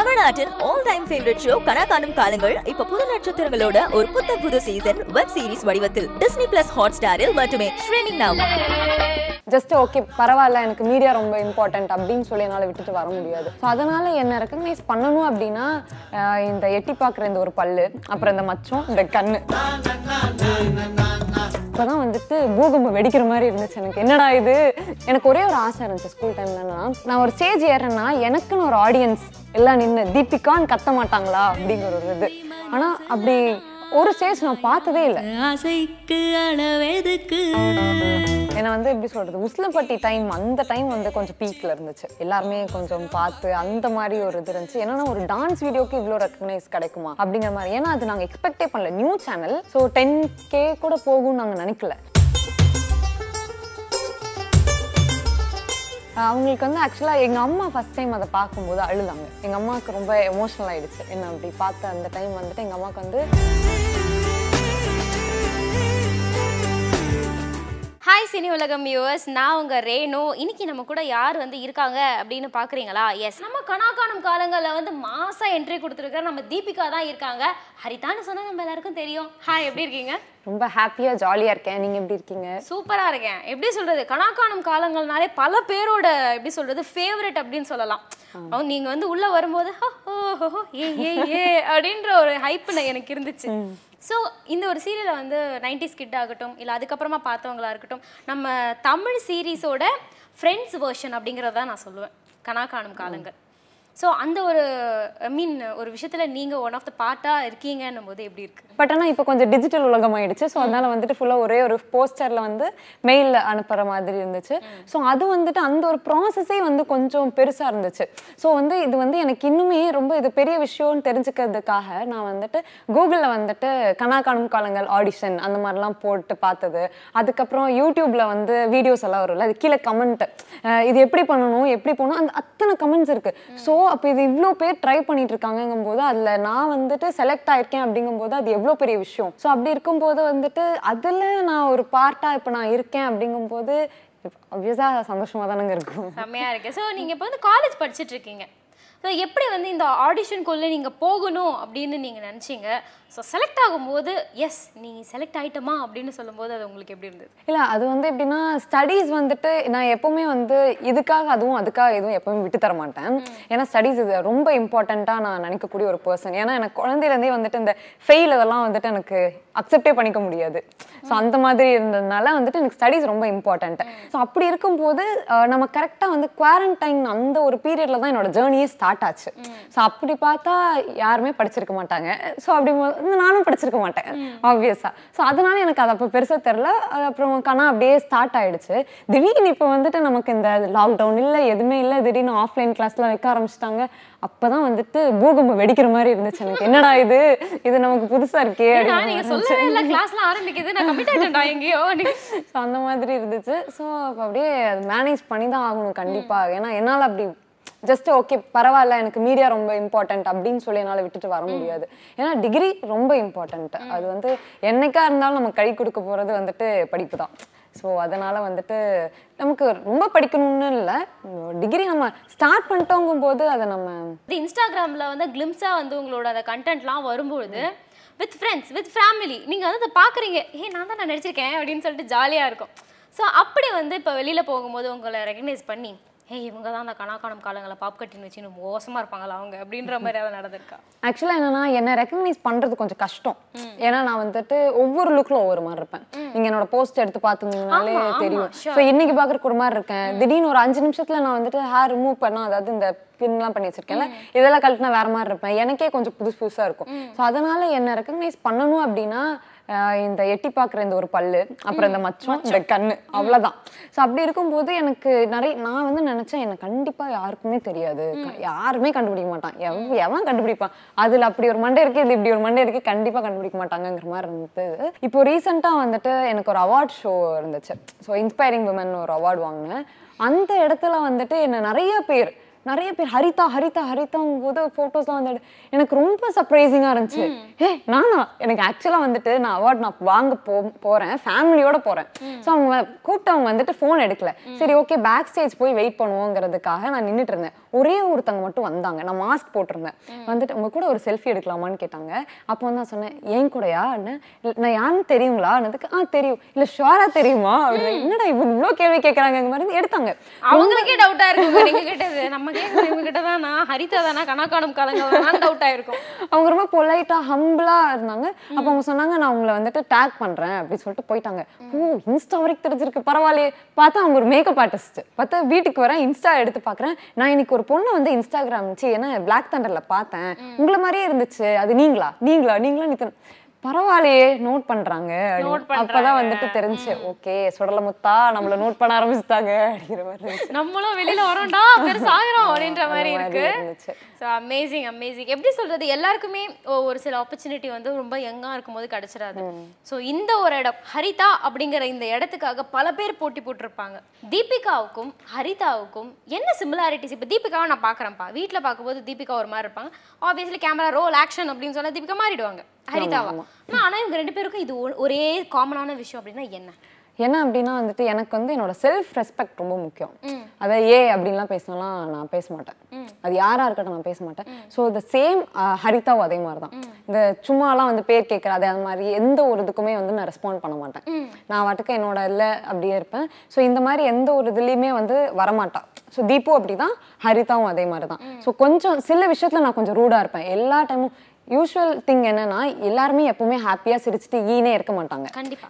தமிழ்நாட்டின் all time favourite show கனா காணும் காலங்கள் இப்ப புது நட்சத்திரங்களோட ஒரு புத்த புது சீசன் வெப் சீரிஸ் வடிவத்தில். டிஸ்னி பிளஸ் ஹாட் ஸ்டாரில் மட்டுமே. ஸ்ட்ரீமிங் நவ் ஜஸ்ட் ஓகே பரவாயில்ல எனக்கு மீடியா ரொம்ப இம்பார்ட்டன்ட் அப்படின்னு சொல்லி என்னால் விட்டுட்டு வர முடியாது. ஸோ அதனால் என்ன ரெக்கக்னைஸ் பண்ணணும் அப்படின்னா இந்த எட்டி பார்க்குற இந்த ஒரு பல்லு அப்புறம் இந்த மச்சம் இந்த கண்ணு. இப்போதான் வந்துட்டு பூகம்பம் வெடிக்கிற மாதிரி இருந்துச்சு எனக்கு. என்னடா இது? எனக்கு ஒரே ஒரு ஆசை இருந்துச்சு ஸ்கூல் டைம்லனா நான் ஒரு ஸ்டேஜ் ஏறேன்னா எனக்குன்னு ஒரு ஆடியன்ஸ் எல்லாம் நின்று தீபிகான்னு கத்த மாட்டாங்களா? அப்படிங்கிற ஒரு இது. ஆனால் அப்படி ஒரு ஸ்டேஜ் நான் பார்த்ததே இல்லை. ஆசைக்கு அளவெதுக்கு? ஏன்னா வந்து எப்படி சொல்றது உஸ்லப்பட்டி டைம் அந்த டைம் வந்து கொஞ்சம் பீக்ல இருந்துச்சு. எல்லாருமே கொஞ்சம் பார்த்து அந்த மாதிரி ஒரு இது இருந்துச்சு. ஏன்னா ஒரு டான்ஸ் வீடியோக்கு இவ்வளோ ரெக்கக்னைஸ் கிடைக்குமா அப்படிங்கிற மாதிரி. ஏன்னா அது நாங்கள் எக்ஸ்பெக்டே பண்ணல. New channel so ten K கூட போகும்னு நாங்கள் நினைக்கல. அவங்களுக்கு வந்து ஆக்சுவலாக எங்கள் அம்மா ஃபஸ்ட் டைம் அதை பார்க்கும்போது அழுதாங்க. எங்கள் அம்மாவுக்கு ரொம்ப எமோஷனல் ஆகிடுச்சு என்ன அப்படி பார்த்த அந்த டைம் வந்துட்டு எங்கள் அம்மாவுக்கு வந்து ஹாய் சினி உலகம் வியூவர்ஸ் நான் உங்கள் ரேணு. இன்னைக்கு நம்ம கூட யார் வந்து இருக்காங்க அப்படின்னு பார்க்குறீங்களா? எஸ் நம்ம கணாக்காணும் காலங்களில் வந்து மாதம் என்ட்ரி கொடுத்துருக்க நம்ம தீபிகா தான் இருக்காங்க. ஹரிதான்னு சொன்னால் நம்ம எல்லாருக்கும் தெரியும். ஹாய் எப்படி இருக்கீங்க? ரொம்ப ஹாப்பியாக ஜாலியாக இருக்கேன். நீங்கள் எப்படி இருக்கீங்க? சூப்பரா இருக்கேன். எப்படி சொல்றது? கணாக்காணும் காலங்கள்னாலே பல பேரோட எப்படி சொல்றது ஃபேவரட் அப்படின்னு சொல்லலாம். அவங்க நீங்க வந்து உள்ள வரும்போது ஏ ஏ ஏ அப்படின்ற ஒரு ஹைப் எனக்கு இருந்துச்சு. ஸோ இந்த ஒரு சீரியலை வந்து நைன்டிஸ் கிட் ஆகட்டும் இல்லை அதுக்கப்புறமா பார்த்தவங்களா இருக்கட்டும் நம்ம தமிழ் சீரீஸோட ஃப்ரெண்ட்ஸ் வெர்ஷன் அப்படிங்கிறத நான் சொல்லுவேன். காணும் காலங்கள். ஸோ அந்த ஒரு ஐ மீன் ஒரு விஷயத்துல நீங்க ஒன் ஆஃப் த பார்ட்டாக இருக்கீங்கன்னும் போது எப்படி இருக்கு? பட் ஆனால் இப்போ கொஞ்சம் டிஜிட்டல் உலகம் ஆயிடுச்சு ஸோ அதனால வந்துட்டு ஃபுல்லாக ஒரே ஒரு போஸ்டரில் வந்து மெயிலில் அனுப்புகிற மாதிரி இருந்துச்சு. ஸோ அது வந்துட்டு அந்த ஒரு ப்ராசஸே வந்து கொஞ்சம் பெருசாக இருந்துச்சு. ஸோ வந்து இது வந்து எனக்கு இன்னுமே ரொம்ப இது பெரிய விஷயம்னு தெரிஞ்சுக்கிறதுக்காக நான் வந்துட்டு கூகுளில் வந்துட்டு கனா காணும் காலங்கள் ஆடிஷன் அந்த மாதிரிலாம் போட்டு பார்த்தது. அதுக்கப்புறம் யூடியூப்பில் வந்து வீடியோஸ் எல்லாம் வரும்ல அது கீழே கமெண்ட் இது எப்படி பண்ணணும் எப்படி பண்ணணும் அந்த அத்தனை கமெண்ட்ஸ் இருக்குது ஸோ அப்போ இது இவ்வளோ பேர் ட்ரை பண்ணிட்டு இருக்காங்கங்கும் போது அதில் நான் வந்துட்டு செலக்ட் ஆயிருக்கேன் அப்படிங்கும்போது அது எவ்வளோ பெரிய விஷயம். ஸோ அப்படி இருக்கும்போது வந்துட்டு அதில் நான் ஒரு பார்ட்டாக இப்போ நான் இருக்கேன் அப்படிங்கும்போது அப்வியஸாக சந்தோஷமாக தானேங்க இருக்கும். செம்மையாக இருக்குது ஸோ நீங்கள் இப்போ வந்து காலேஜ் படிச்சிட்டு இருக்கீங்க ஸோ எப்படி வந்து இந்த ஆடிஷனுக்குள்ளே நீங்கள் போகணும் அப்படின்னு நீங்கள் நினச்சிங்க? ஸோ செலக்ட் ஆகும்போது எஸ் நீங்கள் செலக்ட் ஆயிட்டமா அப்படின்னு சொல்லும்போது அது உங்களுக்கு எப்படி இருந்தது? இல்லை அது வந்து எப்படின்னா ஸ்டடீஸ் வந்துட்டு நான் எப்பவுமே வந்து இதுக்காக அதுவும் அதுக்காக எதுவும் எப்பவுமே விட்டு தர மாட்டேன். ஏன்னா ஸ்டடீஸ் இது ரொம்ப இம்பார்ட்டண்ட்டாக நான் நினைக்கக்கூடிய ஒரு பர்சன் ஏன்னா எனக்கு குழந்தையிலேருந்தே வந்துட்டு இந்த ஃபெயில் அதெல்லாம் வந்துட்டு எனக்கு அக்செப்டே பண்ணிக்க முடியாது. ஸோ அந்த மாதிரி இருந்ததுனால வந்துட்டு எனக்கு ஸ்டடீஸ் ரொம்ப இம்பார்ட்டன்ட் ஸோ அப்படி இருக்கும்போது நம்ம கரெக்டாக வந்து குவாரண்டைன் அந்த ஒரு பீரியட்ல தான் என்னோட ஜேர்னியே ஸ்டார்ட் ஆச்சு. ஸோ அப்படி பார்த்தா யாருமே படிச்சிருக்க மாட்டாங்க. ஸோ அப்படி நானும் படிச்சிருக்க மாட்டேன் ஆப்வியஸாக ஸோ அதனால எனக்கு அது அப்போ பெருசாக தெரில அப்புறம் கணா அப்படியே ஸ்டார்ட் ஆயிடுச்சு. திடீர்னு இப்போ வந்துட்டு நமக்கு இந்த லாக்டவுன் இல்லை எதுவுமே இல்லை திடீர்னு ஆஃப்லைன் கிளாஸ்லாம் வைக்க ஆரம்பிச்சிட்டாங்க. அப்பதான் வந்துட்டு பூகம்பம் வெடிக்கிற மாதிரி இருந்துச்சு எனக்கு. என்னடா இது? இது நமக்கு புதுசா இருக்கே அப்படின்னு கிளாஸ்லாம் ஆரம்பிக்குது. நான் ஆகிட்டேன்டா எங்கேயோ ஸோ அந்த மாதிரி இருந்துச்சு. ஸோ அப்போ அப்படியே அது மேனேஜ் பண்ணி தான் ஆகணும் கண்டிப்பாக ஏன்னா என்னால் அப்படி ஜஸ்ட் ஓகே பரவாயில்ல எனக்கு மீடியா ரொம்ப இம்பார்ட்டன்ட் அப்படின்னு சொல்லி என்னால் விட்டுட்டு வர முடியாது. ஏன்னா டிகிரி ரொம்ப இம்பார்ட்டன்ட் அது வந்து என்னைக்கா இருந்தாலும் நம்ம கை கொடுக்க போகிறது வந்துட்டு படிப்பு தான் ஸோ அதனால் வந்துட்டு நமக்கு ரொம்ப படிக்கணும்னு இல்லை. டிகிரி நம்ம ஸ்டார்ட் பண்ணிட்டோங்கும் போது அதை நம்ம இன்ஸ்டாகிராமில் வந்து கிளிம்ஸாக வந்து உங்களோட அந்த கண்டென்ட்லாம் வரும்பொழுது வித் ஃப்ரெண்ட்ஸ் வித் ஃபேமிலி நீங்கள் வந்து அதை பார்க்குறீங்க. ஏ நான் தான் நான் நடிச்சிருக்கேன் அப்படின்னு சொல்லிட்டு ஜாலியாக இருக்கும். ஸோ அப்படி வந்து இப்போ வெளியில் போகும்போது உங்களை ரெகக்னைஸ் பண்ணி ஏய் இவங்க தான் அந்த கணாக்கானம் காலங்களை பாப் கட்டின்னு வச்சு இன்னும் மோசமாக இருப்பாங்களா அவங்க? அப்படின்ற மாதிரி ஏதாவது நடந்திருக்கா. ஆக்சுவலாக என்னன்னா என்னை ரெக்கக்னைஸ் பண்ணுறது கொஞ்சம் கஷ்டம். ஏன்னா நான் வந்துட்டு ஒவ்வொரு லுக்கில் ஒவ்வொரு மாதிரி இருப்பேன். நீங்கள் என்னோட போஸ்ட் எடுத்து பார்த்துருந்தீங்கனாலே தெரியும். ஸோ இன்னைக்கு பார்க்குறக்கு ஒரு மாதிரி இருக்கேன். திடீர்னு ஒரு அஞ்சு நிமிஷத்தில் நான் வந்துட்டு ஹேர் ரிமூவ் பண்ணா அதாவது இந்த பின்லாம் பண்ணி வச்சிருக்கேன்ல இதெல்லாம் கழட்டினா வேற மாதிரி இருப்பேன். எனக்கே கொஞ்சம் புதுசு புதுசாக இருக்கும். ஸோ அதனால என்னை ரெக்கக்னைஸ் பண்ணணும் அப்படின்னா இந்த எட்டி பார்க்குற இந்த ஒரு பல்லு அப்புறம் இந்த மச்சம் இந்த கண்ணு அவ்வளோதான் ஸோ அப்படி இருக்கும்போது எனக்கு நிறைய நான் வந்து நினச்சேன் எனக்கு கண்டிப்பாக யாருக்குமே தெரியாது. யாருமே கண்டுபிடிக்க மாட்டான். எவ் எவன் கண்டுபிடிப்பான்? அதில் அப்படி ஒரு மண்டை இருக்கு இது இப்படி ஒரு மண்டை இருக்கு கண்டிப்பாக கண்டுபிடிக்க மாட்டாங்கங்கிற மாதிரி இருந்தது. இப்போ ரீசெண்டாக வந்துட்டு எனக்கு ஒரு அவார்ட் ஷோ இருந்துச்சு. ஸோ இன்ஸ்பைரிங் விமன் ஒரு அவார்டு வாங்கினேன். அந்த இடத்துல வந்துட்டு என்ன நிறைய பேர் நிறைய பேர் ஹரிதா ஹரிதா ஹரிதாங்கும் போது ஃபோட்டோஸ்லாம் வந்து எனக்கு ரொம்ப சர்ப்ரைசிங்காக இருந்துச்சு. ஏ நானா எனக்கு ஆக்சுவலாக வந்துட்டு நான் அவார்ட் நான் வாங்க போ போகிறேன் ஃபேமிலியோட போகிறேன் ஸோ அவங்க கூப்பிட்டவங்க வந்துட்டு ஃபோன் எடுக்கல. சரி ஓகே பேக் ஸ்டேஜ் போய் வெயிட் பண்ணுவோங்கிறதுக்காக நான் நின்றுட்டு இருந்தேன். ஒரே ஒருத்தங்க மட்டும் வந்தாங்க. நான் மாஸ்க் போட்டிருந்தேன். வந்துட்டு உங்க கூட ஒரு செல்ஃபி எடுக்கலாமான்னு கேட்டாங்க. அப்போ வந்து நான் சொன்னேன் ஏன் கூடயா? நான் யாருன்னு தெரியுங்களா? அதுக்கு ஆ தெரியும். இல்ல ஷுவரா தெரியுமா? அப்படின்னு. என்னடா இவ்வளோ கேள்வி கேட்கறாங்க மாதிரி எடுத்தாங்க. அவங்களுக்கே டவுட்டா இருக்கு நம்ம கேட்கறது இவங்க தானா ஹரிதா தானா கணக்கானும் காலங்கள் டவுட் ஆயிருக்கும். அவங்க ரொம்ப பொலைட்டா ஹம்பிளா இருந்தாங்க. அப்போ அவங்க சொன்னாங்க நான் உங்களை வந்துட்டு டேக் பண்றேன் அப்படின்னு சொல்லிட்டு போயிட்டாங்க. ஓ இன்ஸ்டா வரைக்கும் தெரிஞ்சிருக்கு பரவாயில்லையே. பார்த்தா அவங்க ஒரு மேக்கப் ஆர்டிஸ்ட் பார்த்தா வீட்டுக்கு வரேன் இன்ஸ்டா எடுத்து பாக்குறேன் நான் இன்னைக்கு ஒரு பொண்ணு வந்து இன்ஸ்டாகிராம் சி பிளாக் தண்டர்ல பார்த்தேன். உங்களை மாதிரியே இருந்துச்சு. அது நீங்களா? நீங்களா? நீங்களா? நித்தன். பரவாயில்லையே நோட் பண்றாங்க. அப்பதான் வந்துட்டு தெரிஞ்சு ஓகே சுடல முத்தா நம்மள நோட் பண்ண ஆரம்பிச்சிட்டாங்க அப்படிங்கிற மாதிரி. நம்மளும் வெளியில வரோம்டா பெருசாகிறோம் அப்படின்ற மாதிரி இருக்கு. ஸோ அமேசிங் அமேசிங் எப்படி சொல்றது எல்லாருக்குமே ஒரு சில ஆப்பர்ச்சுனிட்டி வந்து ரொம்ப யங்கா இருக்கும்போது கிடைச்சிடாது. ஸோ இந்த ஒரு இடம் ஹரிதா அப்படிங்கிற இந்த இடத்துக்காக பல பேர் போட்டி போட்டிருப்பாங்க. தீபிகாவுக்கும் ஹரிதாவுக்கும் என்ன சிமிலாரிட்டிஸ் இப்போ தீபிகாவை நான் பார்க்குறேன்ப்பா வீட்டில் பார்க்கும்போது தீபிகா ஒரு மாதிரி இருப்பாங்க ஆப்வியஸ்லி கேமரா ரோல் ஆக்ஷன் அப்படின்னு சொன்னா தீபிகா மாறிடுவாங்க. ஹரிதாவா? ஆனா இவங்க ரெண்டு பேருக்கும் இது ஒரே காமனான விஷயம் அப்படின்னா என்ன? என்ன அப்படின்னா வந்துட்டு எனக்கு வந்து என்னோட செல்ஃப் ரெஸ்பெக்ட் ரொம்ப முக்கியம். அதை ஏ அப்படின்லாம் பேசினாலாம் நான் பேச மாட்டேன். அது யாரா இருக்கட்டும் நான் பேச மாட்டேன். ஸோ த சேம் ஹரிதாவும் அதே மாதிரி தான் இந்த சும்மாலாம் வந்து பேர் கேட்கறது அது மாதிரி எந்த ஒரு இதுக்குமே வந்து நான் ரெஸ்பாண்ட் பண்ண மாட்டேன். நான் வாட்டுக்கு என்னோட இல்லை அப்படியே இருப்பேன். ஸோ இந்த மாதிரி எந்த ஒரு இதுலேயுமே வந்து வரமாட்டா. ஸோ தீபு அப்படிதான் ஹரிதாவும் அதே மாதிரி தான் ஸோ கொஞ்சம் சில விஷயத்துல நான் கொஞ்சம் ரூடாக இருப்பேன். எல்லா டைமும் யூஸ்வல் திங் என்னன்னா எல்லாருமே எப்பவுமே ஹாப்பியா சிரிச்சுட்டு ஈனே இருக்க மாட்டாங்க.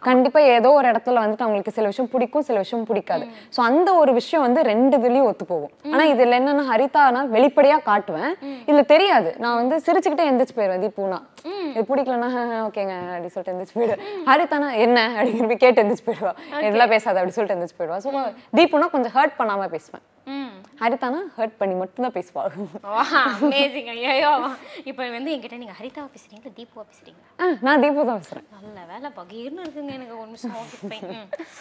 கண்டிப்பா. ஏதோ ஒரு இடத்துல வந்துட்டு அவங்களுக்கு சில விஷயம் பிடிக்கும் சில விஷயம் பிடிக்காது. சோ அந்த ஒரு விஷயம் வந்து ரெண்டு இதுலயும் ஒத்து போகும் ஆனா இதுல என்னன்னா ஹரிதானா வெளிப்படையா காட்டுவேன். இதுல தெரியாது. நான் வந்து சிரிச்சுக்கிட்டே எந்திரிச்சு போயிடுவேன் தீபூனா இது பிடிக்கலன்னா ஓகேங்க அப்படி சொல்லிட்டு எந்திரிச்சு போயிடுவேன். ஹரிதானா என்ன? போய் கேட்டு எந்திரிச்சு போயிடுவா. இதெல்லாம் பேசாத அப்படி சொல்லிட்டு எந்திரிச்சு போயிடுவா. ஸோ தீபுனா கொஞ்சம் ஹர்ட் பண்ணாம பேசுவேன். ஹரிதானா ஹர்ட் பண்ணி மட்டும்தான் பேசுவா. அமேசிங் ஐயோ இப்போ வந்து என்கிட்ட நீங்க ஹரிதாவா பேசுறீங்களா தீபுவா பேசுறீங்களா? ஆ, நான் தீபு தான் பேசுறேன். நல்ல வேலை பகீர்னு இருக்குங்க எனக்கு ஒரு நிமிஷம்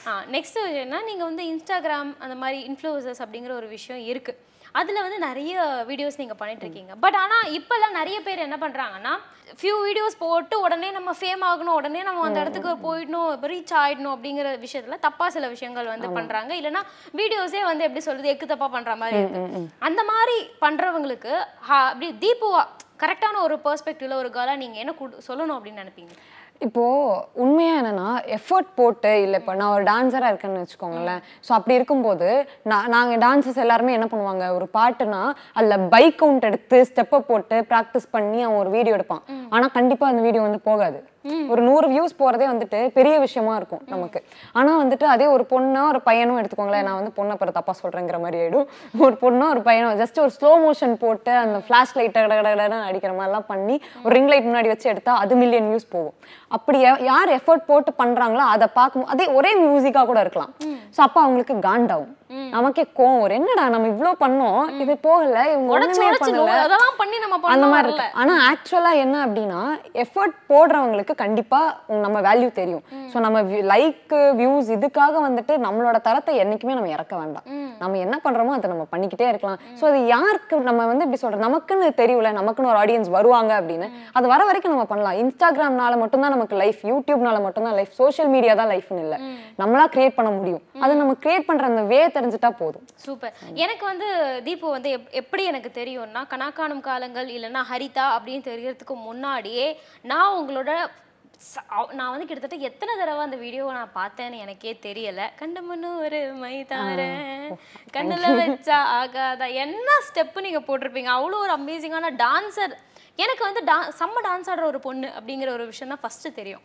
ஆ நெக்ஸ்ட் என்ன நீங்க வந்து இன்ஸ்டாகிராம் அந்த மாதிரி இன்ஃப்ளூசர்ஸ் அப்படிங்கிற ஒரு விஷயம் இருக்கு. அதுல வந்து நிறைய வீடியோஸ் நீங்க பண்ணிட்டு இருக்கீங்க பட் ஆனா இப்பெல்லாம் நிறைய பேர் என்ன பண்றாங்கன்னா ஃபியூ வீடியோஸ் போட்டு உடனே நம்ம ஃபேம் ஆகணும் உடனே நம்ம அந்த இடத்துக்கு போயிடணும் ரீச் ஆயிடணும் அப்படிங்கிற விஷயத்துல தப்பா சில விஷயங்கள் வந்து பண்றாங்க. இல்லைன்னா வீடியோஸே வந்து எப்படி சொல்றது எக்கு தப்பா பண்ற மாதிரி இருக்கு. அந்த மாதிரி பண்றவங்களுக்கு ஹா- அப்படி தீபுவா கரெக்டான ஒரு பெர்ஸ்பெக்டிவ்ல ஒரு கேர்லா நீங்க என்ன சொல்லணும் அப்படின்னு நினைப்பீங்க? இப்போ உண்மையா என்னன்னா எஃபர்ட் போட்டு இல்ல இப்போ நான் ஒரு டான்ஸரா இருக்கேன்னு வச்சுக்கோங்களேன். ஸோ அப்படி இருக்கும்போது நான் நாங்க டான்சர்ஸ் எல்லாருமே என்ன பண்ணுவாங்க? ஒரு பாட்டுனா அதுல பைக் கவுண்ட் எடுத்து ஸ்டெப்பை போட்டு ப்ராக்டிஸ் பண்ணி அவன் ஒரு வீடியோ எடுப்பான். ஆனா கண்டிப்பா அந்த வீடியோ வந்து போகாது. ஒரு நூறு வியூஸ் போறதே வந்துட்டு பெரிய விஷயமா இருக்கும் நமக்கு. ஆனா வந்துட்டு அதே ஒரு பொண்ணா ஒரு பையனும் எடுத்துக்கோங்களேன் நான் வந்து பொண்ணை பிற தப்பா சொல்றேங்கிற மாதிரி ஆயிடும். ஒரு பொண்ணோ ஒரு பையனோ ஜஸ்ட் ஒரு ஸ்லோ மோஷன் போட்டு அந்த ஃபிளாஷ் லைட் அடிக்கிற மாதிரிலாம் பண்ணி ஒரு ரிங் லைட் முன்னாடி வச்சு எடுத்தா அது மில்லியன் வியூஸ் போகும். அப்படி யார் எஃபர்ட் போட்டு பண்றாங்களோ அதை பார்க்கும் அதே ஒரே மியூசிக்கா கூட இருக்கலாம். ஸோ அப்போ அவங்களுக்கு காண்டாகும். நமக்கே கோவம் வரும். என்னடா நம்ம இவ்ளோ பண்ணோம்? இது போகல அதெல்லாம் பண்ணி நம்ம அந்த மாதிரி இருக்கு. ஆனா ஆக்சுவலா என்ன அப்படின்னா எஃபர்ட் போடுறவங்களுக்கு கண்டிப்பா நம்ம வேல்யூ தெரியும். ஸோ நம்ம லைக் வியூஸ் இதுக்காக வந்துட்டு நம்மளோட தரத்தை என்னைக்குமே நம்ம இறக்க வேண்டாம். நம்ம என்ன பண்றோமோ அதை நம்ம பண்ணிக்கிட்டே இருக்கலாம். ஸோ அது யாருக்கு நம்ம வந்து இப்படி சொல்றோம் நமக்குன்னு தெரியல நமக்குன்னு ஒரு ஆடியன்ஸ் வருவாங்க அப்படின்னு. அது வர வரைக்கும் நம்ம பண்ணலாம். இன்ஸ்டாகிராம்னால மட்டும்தான் நமக்கு லைஃப் யூடியூப்னால மட்டும்தான் லைஃப் சோஷியல் மீடியா தான் லைஃப்னு இல்லை. நம்மளா கிரியேட் பண்ண முடியும். அதை நம்ம கிரியேட் பண்ற அந்த வே தெரிஞ்சுட்டா போதும். சூப்பர். எனக்கு வந்து தீபு வந்து எப்- எப்படி எனக்கு தெரியும்னா கணக்காணும் காலங்கள் இல்லைன்னா ஹரிதா அப்படின்னு தெரியறதுக்கு முன்னாடியே நான் உங்களோட நான் வந்து கிட்டத்தட்ட எத்தனை தடவை அந்த வீடியோவை நான் பார்த்தேன்னு எனக்கே தெரியல. கண்ட மண்ணு ஒரு மைதார கண்ணுல வச்சா ஆகாதா? என்ன ஸ்டெப்பு நீங்க போட்டிருப்பீங்க? அவ்வளோ ஒரு அமேசிங்கான டான்சர் எனக்கு வந்து டா செம்ம டான்ஸ் ஆடுற ஒரு பொண்ணு அப்படிங்கிற ஒரு விஷயம் தான் ஃபர்ஸ்ட் தெரியும்.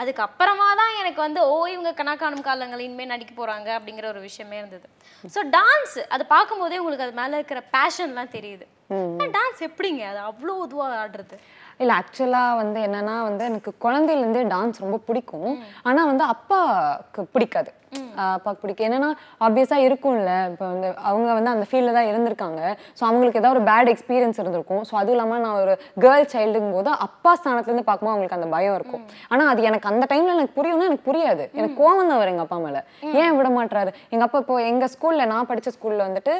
அதுக்கப்புறமா தான் எனக்கு வந்து ஓ இவங்க கணக்காணும் காலங்கள் இனிமேல் நடிக்க போறாங்க அப்படிங்கிற ஒரு விஷயமே இருந்தது. ஸோ டான்ஸ் அது பார்க்கும்போதே உங்களுக்கு அது மேல இருக்கிற பேஷன்லாம் தெரியுது. டான்ஸ் எப்படிங்க? அது அவ்வளோ இதுவா ஆடுறது? இல்ல ஆக்சுவலா வந்து என்னன்னா வந்து எனக்கு குழந்தையிலேருந்தே டான்ஸ் ரொம்ப பிடிக்கும். ஆனா வந்து அப்பாவுக்கு பிடிக்காது. அப்பாவுக்கு பிடிக்கும். என்னன்னா ஆப்வியஸா இருக்கும்ல. இப்போ வந்து அவங்க வந்து அந்த ஃபீல்டில் தான் இருந்திருக்காங்க. ஸோ அவங்களுக்கு ஏதாவது ஒரு பேட் எக்ஸ்பீரியன்ஸ் இருந்திருக்கும். ஸோ அதுவும் இல்லாமல் நான் ஒரு கேர்ள் சைல்டுங்கும் போது அப்பா ஸ்தானத்துலேருந்து பார்க்கும்போது அவங்களுக்கு அந்த பயம் இருக்கும். ஆனா அது எனக்கு அந்த டைம்ல எனக்கு புரியும்னா எனக்கு புரியாது. எனக்கு கோவம் தான் வரும் எங்க அப்பா மேல. ஏன் விட மாட்டாரு எங்க அப்பா இப்போ எங்க ஸ்கூல்ல நான் படிச்ச ஸ்கூல்ல வந்துட்டு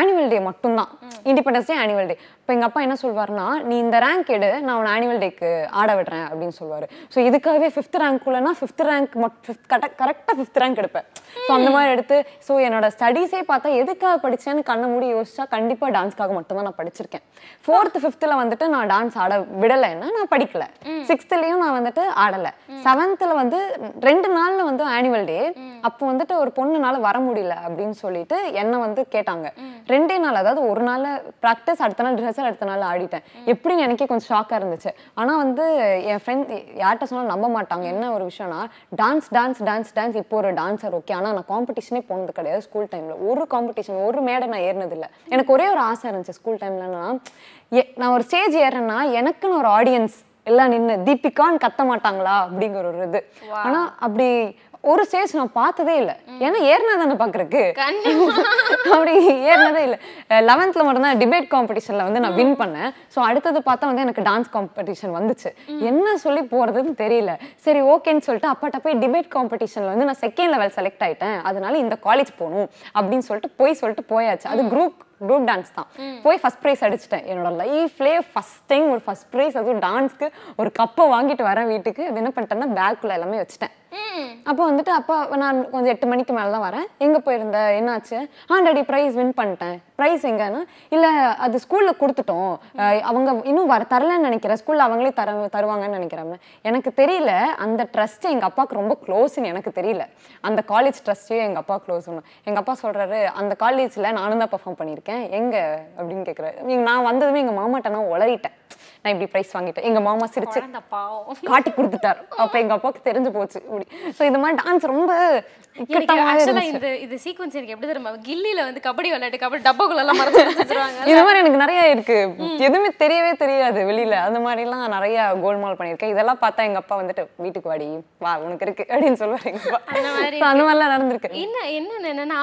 ஆனுவல் டே மட்டும்தான். இண்டிபெண்டன்ஸ் டே ஆனுவல் டே இப்போ எங்க அப்பா என்ன சொல்வாருன்னா நீ இந்த ரேங்க் எடு நான் உன் ஆனுவல் டேக்கு ஆட விடுறேன் அப்படின்னு சொல்லுவாரு ஸோ இதுக்காகவே ஃபிஃப்த் ரேங்க் உள்ளனா ஃபிஃப்த் ரேங்க் ஃபிஃப்த் கரெக்டாக ஃபிஃப்த் ரேங்க் எடுப்பேன். ஸோ அந்த மாதிரி எடுத்து ஸோ என்னோட ஸ்டடீஸே பார்த்தா எதுக்காக படிச்சேன்னு கண்ணை மூடி யோசிச்சா கண்டிப்பா டான்ஸ்க்காக மட்டும்தான் நான் படிச்சிருக்கேன். ஃபோர்த்து ஃபிஃப்த்தில் வந்துட்டு நான் டான்ஸ் ஆட விடலைன்னா நான் படிக்கல. சிக்ஸ்த்துலேயும் நான் வந்துட்டு ஆடலை. செவன்த்தில் வந்து ரெண்டு நாள்ல வந்து ஆனுவல் டே அப்போ வந்துட்டு ஒரு பொண்ணுனால வர முடியல அப்படின்னு சொல்லிட்டு என்னை வந்து கேட்டாங்க. ரெண்டே நாள் அதாவது ஒரு நாள் ப்ராக்டிஸ் அடுத்த நாள் ரிஹர்சல் அடுத்த நாள் ஆடிட்டேன். எப்படின்னு எனக்கே கொஞ்சம் ஷாக்காக இருந்துச்சு. ஆனால் வந்து என் ஃப்ரெண்ட் யார்கிட்ட சொன்னாலும் நம்ப மாட்டாங்க. என்ன ஒரு விஷயம்னா டான்ஸ் டான்ஸ் டான்ஸ் டான்ஸ் இப்போ ஒரு டான்ஸர் ஓகே ஆனால் நான் காம்படிஷனே போனது கிடையாது ஸ்கூல் டைமில் ஒரு காம்படிஷன் ஒரு மேடை நான் ஏறினதில்லை. எனக்கு ஒரே ஒரு ஆசை இருந்துச்சு ஸ்கூல் டைம்லன்னா நான் ஒரு ஸ்டேஜ் ஏறேன்னா எனக்குன்னு ஒரு ஆடியன்ஸ் எல்லாம் நின்று தீபிகான்னு கத்த மாட்டாங்களா? அப்படிங்கிற ஒரு இது. ஆனா அப்படி ஒரு ஸ்டேஜ் நான் பார்த்ததே இல்லை. ஏன்னா ஏறினா தானே பார்க்கறக்கு அப்படி ஏறினதே இல்லை. லெவன்த்தில் மட்டும்தான் டிபேட் காம்படிஷனில் வந்து நான் வின் பண்ணேன். ஸோ அடுத்தது பார்த்தா வந்து எனக்கு டான்ஸ் காம்படிஷன் வந்துச்சு. என்ன சொல்லி போகிறதுன்னு தெரியல. சரி ஓகேன்னு சொல்லிட்டு அப்பாட்ட போய் டிபேட் காம்படிஷனில் வந்து நான் செகண்ட் லெவல் செலக்ட் ஆயிட்டேன். அதனால இந்த காலேஜ் போகணும் அப்படின்னு சொல்லிட்டு போய் சொல்லிட்டு போயாச்சு. அது குரூப் குரூப் டான்ஸ் தான். போய் ஃபர்ஸ்ட் ப்ரைஸ் அடிச்சிட்டேன். என்னோட லைஃப்லேயே ஃபர்ஸ்ட் டைம் ஒரு ஃபர்ஸ்ட் ப்ரைஸ் அதுவும் டான்ஸ்க்கு ஒரு கப்பை வாங்கிட்டு வரேன் வீட்டுக்கு. அது என்ன பண்ணிட்டேன்னா பேக்குள்ள எல்லாமே வச்சுட்டேன். அப்போ வந்துட்டு அப்போ நான் கொஞ்சம் எட்டு மணிக்கு மேலே தான் வரேன். எங்கே போயிருந்த? என்னாச்சு? ஆ டாடி ப்ரைஸ் வின் பண்ணிட்டேன். ப்ரைஸ் எங்கன்னா? இல்லை அது ஸ்கூலில் கொடுத்துட்டோம். அவங்க இன்னும் வர தரலன்னு நினைக்கிறேன். ஸ்கூலில் அவங்களே தர தருவாங்கன்னு நினைக்கிறேன் எனக்கு தெரியல அந்த ட்ரஸ்ட் எங்கள் அப்பாவுக்கு ரொம்ப க்ளோஸ்ன்னு எனக்கு தெரியல. அந்த காலேஜ் ட்ரஸ்ட்டையும் எங்கள் அப்பா க்ளோஸ் எங்கள் அப்பா சொல்கிறாரு அந்த காலேஜில் நானும் தான் பர்ஃபார்ம் பண்ணியிருக்கேன். எங்கே? அப்படின்னு கேட்குறாரு நான் வந்ததுமே எங்கள் மாமாட்ட நான் உளறிட்டேன். நான் இப்படி ப்ரைஸ் வாங்கிட்டேன். எங்கள் மாமா சிரிச்சு காட்டி கொடுத்துட்டாரு. அப்ப எங்க அப்பாவுக்கு தெரிஞ்சு போச்சு. இப்படி. ஸோ இந்த மாதிரி டான்ஸ் ரொம்ப இந்த இது சீக்வன்ஸ் எனக்கு எப்படி தெரியுமா? கில்லில வந்து கபடி விளையாட்டு கபடி டப்பாக்குள்ள எல்லாம் மறந்து வச்சிருவாங்க இந்த மாதிரி எனக்கு நிறைய இருக்கு. எதுவுமே தெரியவே தெரியாது வெளியில. அந்த மாதிரி எல்லாம் நிறைய கோல்மால் பண்ணியிருக்கேன். இதெல்லாம் பார்த்தா எங்க அப்பா வந்துட்டு வீட்டுக்கு வாடி வா உனக்கு இருக்கு அப்படின்னு சொல்லுவாரு எங்க அப்பா. அந்த மாதிரி So, அந்த மாதிரிலாம் நடந்திருக்கு. என்ன என்ன என்னன்னா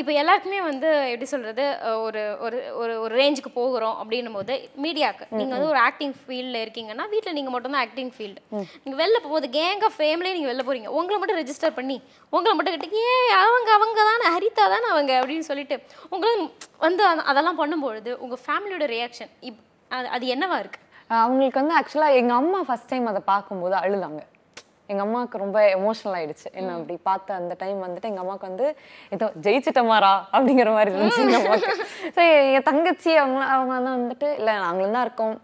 இப்போ எல்லாருக்குமே வந்து எப்படி சொல்றது ஒரு ஒரு ஒரு ஒரு ரேஞ்சுக்கு போகிறோம் அப்படின்னும் போது மீடியாக்கு நீங்க வந்து ஒரு ஆக்டிங் ஃபீல்டில் இருக்கீங்கன்னா வீட்டில் நீங்க மட்டும் தான் ஆக்டிங் ஃபீல்டு நீங்க வெளில போகும்போது கேங் ஆஃப் ஃபேம்லேயே நீங்க வெளில போறீங்க. உங்களை மட்டும் ரெஜிஸ்டர் பண்ணி உங்களை மட்டும் கிட்ட ஏ அவங்க அவங்க தானே ஹரிதா தானே அவங்க? அப்படின்னு சொல்லிட்டு உங்களை வந்து அதெல்லாம் பண்ணும்பொழுது உங்கள் ஃபேமிலியோட ரியாக்ஷன் இப் அது அது என்னவா இருக்குது அவங்களுக்கு வந்து ஆக்சுவலாக எங்கள் அம்மா ஃபஸ்ட் டைம் அதை பார்க்கும்போது அழுதாங்க. எங்க அம்மாவுக்கு ரொம்ப எமோஷனல் ஆயிடுச்சு. என்ன அப்படி பார்த்த அந்த டைம் வந்துட்டு எங்க அம்மாவுக்கு வந்து ஏதோ ஜெயிச்சிட்டமாரா அப்படிங்கிற மாதிரி இருந்துச்சு எங்க அம்மாவுக்கு. ஸோ என் தங்கச்சி அவங்க அவங்க வந்து வந்துட்டு இல்லை நாங்களும் தான் இருக்கோம்.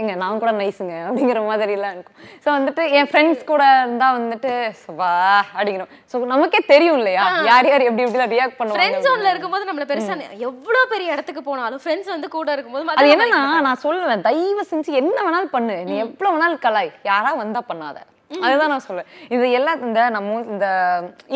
எங்க நான் கூட நைஸுங்க அப்படிங்கிற மாதிரிலாம் இருக்கும். ஸோ வந்துட்டு என் ஃப்ரெண்ட்ஸ் கூட இருந்தா வந்துட்டு வா அப்படிங்கிறோம் ஸோ நமக்கே தெரியும் இல்லையா? யார் யார் எப்படி எப்படிலாம் ரியாக்ட் பண்ணுவாங்க ஃப்ரெண்ட் ஜோன்ல இருக்கும்போது நம்மள பெருசா எவ்வளவு பெரிய இடத்துக்கு போனாலும் ஃப்ரெண்ட்ஸ் வந்து கூட இருக்கும்போது அது என்னன்னா நான் சொல்லுவேன் தயவு செஞ்சு என்ன வேணாலும் பண்ணு. நீ எவ்வளவு வேணாலும் கலாய். யாரா வந்தா பண்ணாத. அதுதான் நான் சொல்லுவேன் இது எல்லாம் இந்த நம்ம இந்த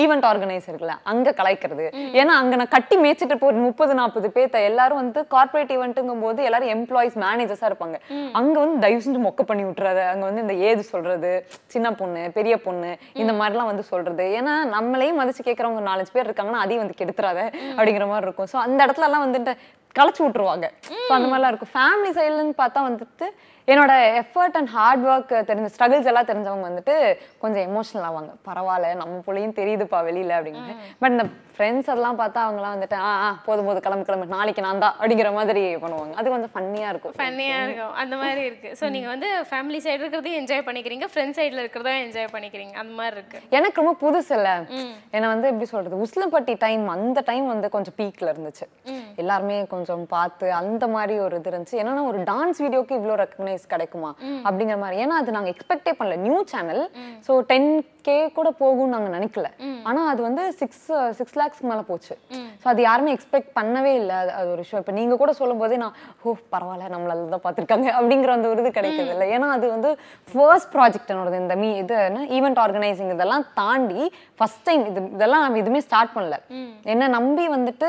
ஈவெண்ட் ஆர்கனைசர் இருக்குல்ல அங்க கலாய்க்கிறது. ஏன்னா அங்க நான் கட்டி மேய்ச்சிட்டு போ முப்பது நாற்பது பேர்த்த எல்லாரும் வந்து கார்ப்பரேட் ஈவெண்ட்டுங்கும் போது எல்லாரும் எம்ப்ளாயிஸ் மேனேஜர்ஸா இருப்பாங்க. அங்க வந்து தயவு செஞ்சு மொக்க பண்ணி விட்டுறாத. அங்க வந்து இந்த ஏது சொல்றது? சின்ன பொண்ணு பெரிய பொண்ணு இந்த மாதிரிலாம் வந்து சொல்றது. ஏன்னா நம்மளையும் மதிச்சு கேட்கறவங்க நாலஞ்சு பேர் இருக்காங்கன்னா அதையும் வந்து கெடுத்துறாத அப்படிங்கிற மாதிரி இருக்கும். ஸோ அந்த இடத்துல எல்லாம் வந்துட்டு களைச்சு விட்டுருவாங்க. ஸோ அந்த மாதிரிலாம் இருக்கும். ஃபேமிலி சைட்லன்னு பார்த்தா வந்துட்டு என்னோட எஃபர்ட் அண்ட் ஹார்ட் ஒர்க் தெரிஞ்ச ஸ்ட்ரகிள்ஸ் எல்லாம் தெரிஞ்சவங்க வந்துட்டு கொஞ்சம் எமோஷனல் ஆவாங்க. பரவாயில்ல நம்ம பிள்ளையும் தெரியுதுப்பா வெளியில அப்படிங்கிற பட் இந்த ஃப்ரெண்ட்ஸ் அதெல்லாம் பார்த்தா அவங்கலாம் வந்துட்டு ஆ ஆ போதும் போதும் கிளம்பு கிளம்பு நாளைக்கு நான் தான் அப்படிங்கிற மாதிரி பண்ணுவாங்க. அது கொஞ்சம் ஃபன்னியாக இருக்கும். ஃபன்னியா இருக்கும். அந்த மாதிரி இருக்கு. சோ நீங்க வந்து ஃபேமிலி சைடு இருக்கிறதையும் என்ஜாய் பண்ணிக்கிறீங்க ஃப்ரெண்ட் சைடுல இருக்கிறதையும் என்ஜாய் பண்ணிக்கிறீங்க. அந்த மாதிரி இருக்கு. எனக்கு ரொம்ப புதுசு இல்ல. ஏன்னா வந்து எப்படி சொல்றது உஸ்லம்பட்டி டைம் அந்த டைம் வந்து கொஞ்சம் பீக்ல இருந்துச்சு. எல்லாருமே கொஞ்சம் பார்த்து அந்த மாதிரி ஒரு இது இருந்துச்சு. என்னன்னா ஒரு டான்ஸ் வீடியோக்கு இவ்வளோ ரெக்கக்னைஸ் கிடைக்குமா? அப்படிங்கிற மாதிரி. ஏன்னா அது நாங்க எக்ஸ்பெக்டே பண்ணல. New channel so ten K கூட போகும்னு நாங்க நினைக்கல. ஆனா அது வந்து சிக்ஸ் சிக்ஸ் லேக்ஸ்க்கு மேல போச்சு. ஸோ அது யாருமே எக்ஸ்பெக்ட் பண்ணவே இல்லை. அது ஒரு விஷயம். இப்போ நீங்க கூட சொல்லும் போதே நான் ஓ பரவாயில்ல. நம்மளால தான் பார்த்துருக்காங்க. அப்படிங்கிற அந்த ஒரு இது கிடைக்குது இல்லை. ஏன்னா அது வந்து ஃபர்ஸ்ட் ப்ராஜெக்ட் என்னோடது. இந்த மீ இது என்ன ஈவெண்ட் ஆர்கனைசிங் இதெல்லாம் தாண்டி ஃபர்ஸ்ட் டைம் இது இதெல்லாம் நம்ம எதுவுமே ஸ்டார்ட் பண்ணல. என்ன நம்பி வந்துட்டு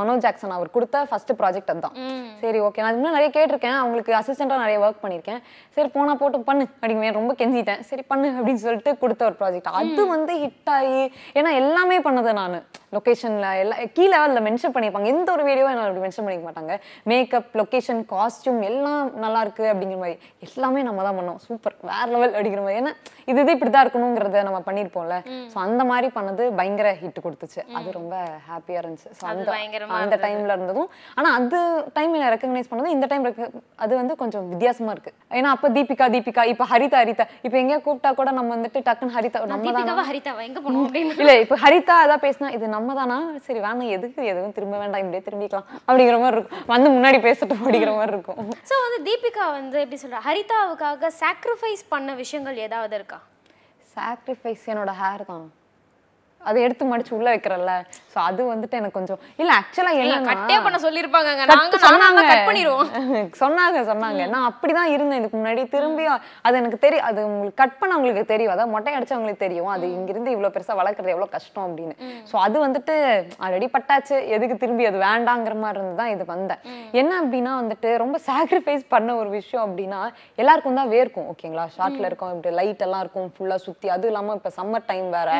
மனோஜ் ஜாக்சன் அவர் கொடுத்த ஃபர்ஸ்ட் ப்ராஜெக்ட் அதுதான். சரி ஓகே நான் இன்னும் நிறைய கேட்டிருக்கேன். அவங்களுக்கு அசிஸ்டண்டா நிறைய ஒர்க் பண்ணியிருக்கேன். சரி போனா போட்டு பண்ணு. அப்படிங்க ரொம்ப கெஞ்சிட்டேன். சரி பண்ணு அப்படின்னு சொல்லிட்டு கொடுத்த ஒரு ப்ராஜெக்ட் அது வந்து ஹிட் ஆகி ஏன்னா எல்லாமே பண்ணது நான். லொகேஷன்ல எல்லா கீழே அதில் மென்ஷன் பண்ணியிருப்பாங்க. எந்த ஒரு வீடியோ என்ன அப்படி மென்ஷன் பண்ணிக்க மாட்டாங்க. மேக்கப் லொகேஷன் காஸ்டியூம் எல்லாம் நல்லா இருக்கு அப்படிங்கிற மாதிரி. எல்லாமே நம்ம தான் பண்ணோம். சூப்பர் வேற லெவல் அப்படிங்கிற மாதிரி. ஏன்னா இது இது இப்படி தான் இருக்கணுங்கிறத நம்ம பண்ணியிருப்போம்ல. ஸோ அந்த மாதிரி பண்ணது பயங்கர ஹிட் கொடுத்துச்சு. அது ரொம்ப ஹாப்பியா இருந்துச்சு. ஸோ அந்த டைம்ல இருந்ததும் ஆனா அது டைம் என்ன ரெக்கக்னைஸ் பண்ணது இந்த டைம் அது வந்து கொஞ்சம் வித்தியாசமா இருக்கு. ஏன்னா அப்ப தீபிகா தீபிகா இப்ப ஹரிதா ஹரிதா. இப்ப எங்கேயா கூப்பிட்டா கூட நம்ம வந்துட்டு டக்குன்னு ஹரிதா நம்ம தானா? ஹரிதாவா? எங்க போனோம் இல்ல இப்ப ஹரிதா அதான் பேசினா இது நம்ம தானா? சரி வேணாம் எதுக்கு எதுவும் திரும்ப வேண்டாம் இப்படியே திரும்பிக்கலாம் அப்படிங்கிற மாதிரி இருக்கும். வந்து முன்னாடி பேசட்டும் அப்படிங்கிற மாதிரி இருக்கும். ஸோ வந்து தீபிகா வந்து எப்படி சொல்ற ஹரிதாவுக்காக சாக்ரிஃபைஸ் பண்ண விஷயங்கள் ஏதாவது இருக்கா? சாக்ரிஃபைஸ் என்னோட ஹேர் தான். அதை எடுத்து மடிச்சு உள்ள வைக்கிறல்ல. சோ அது வந்துட்டு எனக்கு கொஞ்சம் இல்ல ஆக்சுவலா கட்டே பண்ண சொல்லிருப்பாங்க நாங்க சொன்னாங்க. கட் பண்ணிடுவோம். சொன்னாங்க சொன்னாங்க. நான் அப்படிதான் இருந்தேன். இதுக்கு முன்னாடி திரும்பி அது எனக்கு தெரியும் அது உங்களுக்கு கட் பண்ண உங்களுக்கு தெரியும். அதாவது மொட்டை அடிச்சவங்களுக்கு தெரியும். அது இங்கிருந்து இவ்வளவு பெருசா வளர்க்கறது எவ்வளவு கஷ்டம் அப்படின்னு. சோ அது வந்துட்டு ஆல்ரெடி பட்டாச்சு. எதுக்கு திரும்பி அது வேண்டாங்கிற மாதிரி இருந்து தான் இது வந்தேன். என்ன அப்படின்னா வந்துட்டு ரொம்ப சாக்ரிஃபைஸ் பண்ண ஒரு விஷயம் அப்படின்னா எல்லாருக்கும் தான் வேர்க்கும் ஓகேங்களா ஷார்ட்ல இருக்கும் இப்படி லைட் எல்லாம் இருக்கும் ஃபுல்லா சுத்தி. அதுவும் இல்லாம இப்ப சம்மர் டைம் வேற.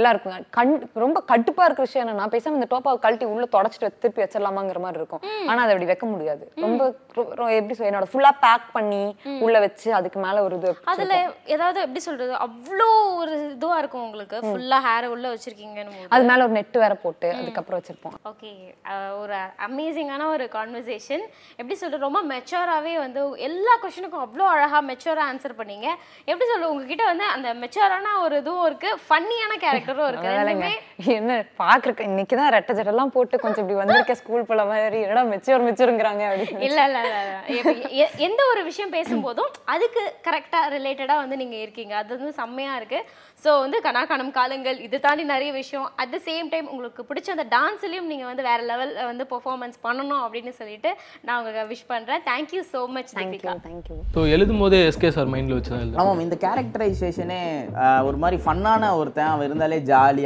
எல்லாருக்கும் கண் ரொம்ப கடுப்பா இருக்கிற விஷயம் என்னன்னா பேசாம இந்த டோப்பாவை கழட்டி உள்ள தொடச்சிட்டு திருப்பி வச்சிடலாமாங்கிற மாதிரி இருக்கும். ஆனா அதை அப்படி வைக்க முடியாது. ரொம்ப எப்படி சொல்ல என்னோட ஃபுல்லா பேக் பண்ணி உள்ள வச்சு அதுக்கு மேல ஒரு இது அதுல ஏதாவது எப்படி சொல்றது? அவ்வளோ ஒரு இதுவா இருக்கும் உங்களுக்கு? ஃபுல்லா ஹேர் உள்ள வச்சிருக்கீங்கன்னு. அது மேல ஒரு நெட் வேற போட்டு அதுக்கப்புறம் வச்சிருப்போம். ஓகே. ஒரு அமேசிங்கான ஒரு கான்வர்சேஷன் எப்படி சொல்றது? ரொம்ப மெச்சூராகவே வந்து எல்லா கொஷனுக்கும் அவ்வளோ அழகா மெச்சூராக ஆன்சர் பண்ணீங்க. எப்படி சொல்றது? உங்ககிட்ட வந்து அந்த மெச்சூரான ஒரு இதுவும் இருக்கு ஃபன்னியான கேரக்டரும் இருக்கு. வேலைங்க. என்ன பாக்குறக்க இன்னைக்கு தான் ரெட்டை ஜடெல்லாம் போட்டு கொஞ்சம் இப்படி வந்திருக்கேன் ஸ்கூல் போல மாதிரி. என்னடா மெச்சூர் மெச்சூருங்கிறாங்க அப்படின்னு இல்ல இல்ல எந்த ஒரு விஷயம் பேசும்போதும் அதுக்கு கரெக்டா ரிலேட்டடா வந்து நீங்க இருக்கீங்க. அது வந்து செம்மையா இருக்கு. ஸோ வந்து கனாக்கானம் காலங்கள் இது தாண்டி நிறைய விஷயம். அட் த சேம் டைம் உங்களுக்கு பிடிச்ச அந்த டான்ஸ்லயும் நீங்க வந்து வேற லெவல் வந்து பெர்ஃபார்மன்ஸ் பண்ணணும் அப்படின்னு சொல்லிட்டு நான் உங்களுக்கு விஷ் பண்றேன். Thank you so much Deepika thank you thank you so எழுதும் போதே எஸ்கே சார் மைண்டில் வச்சு ஆமாம் இந்த கேரக்டரைசேஷனே ஒரு மாதிரி ஃபன்னான ஒருத்தன் அவன் இருந்தாலே ஜாலியாக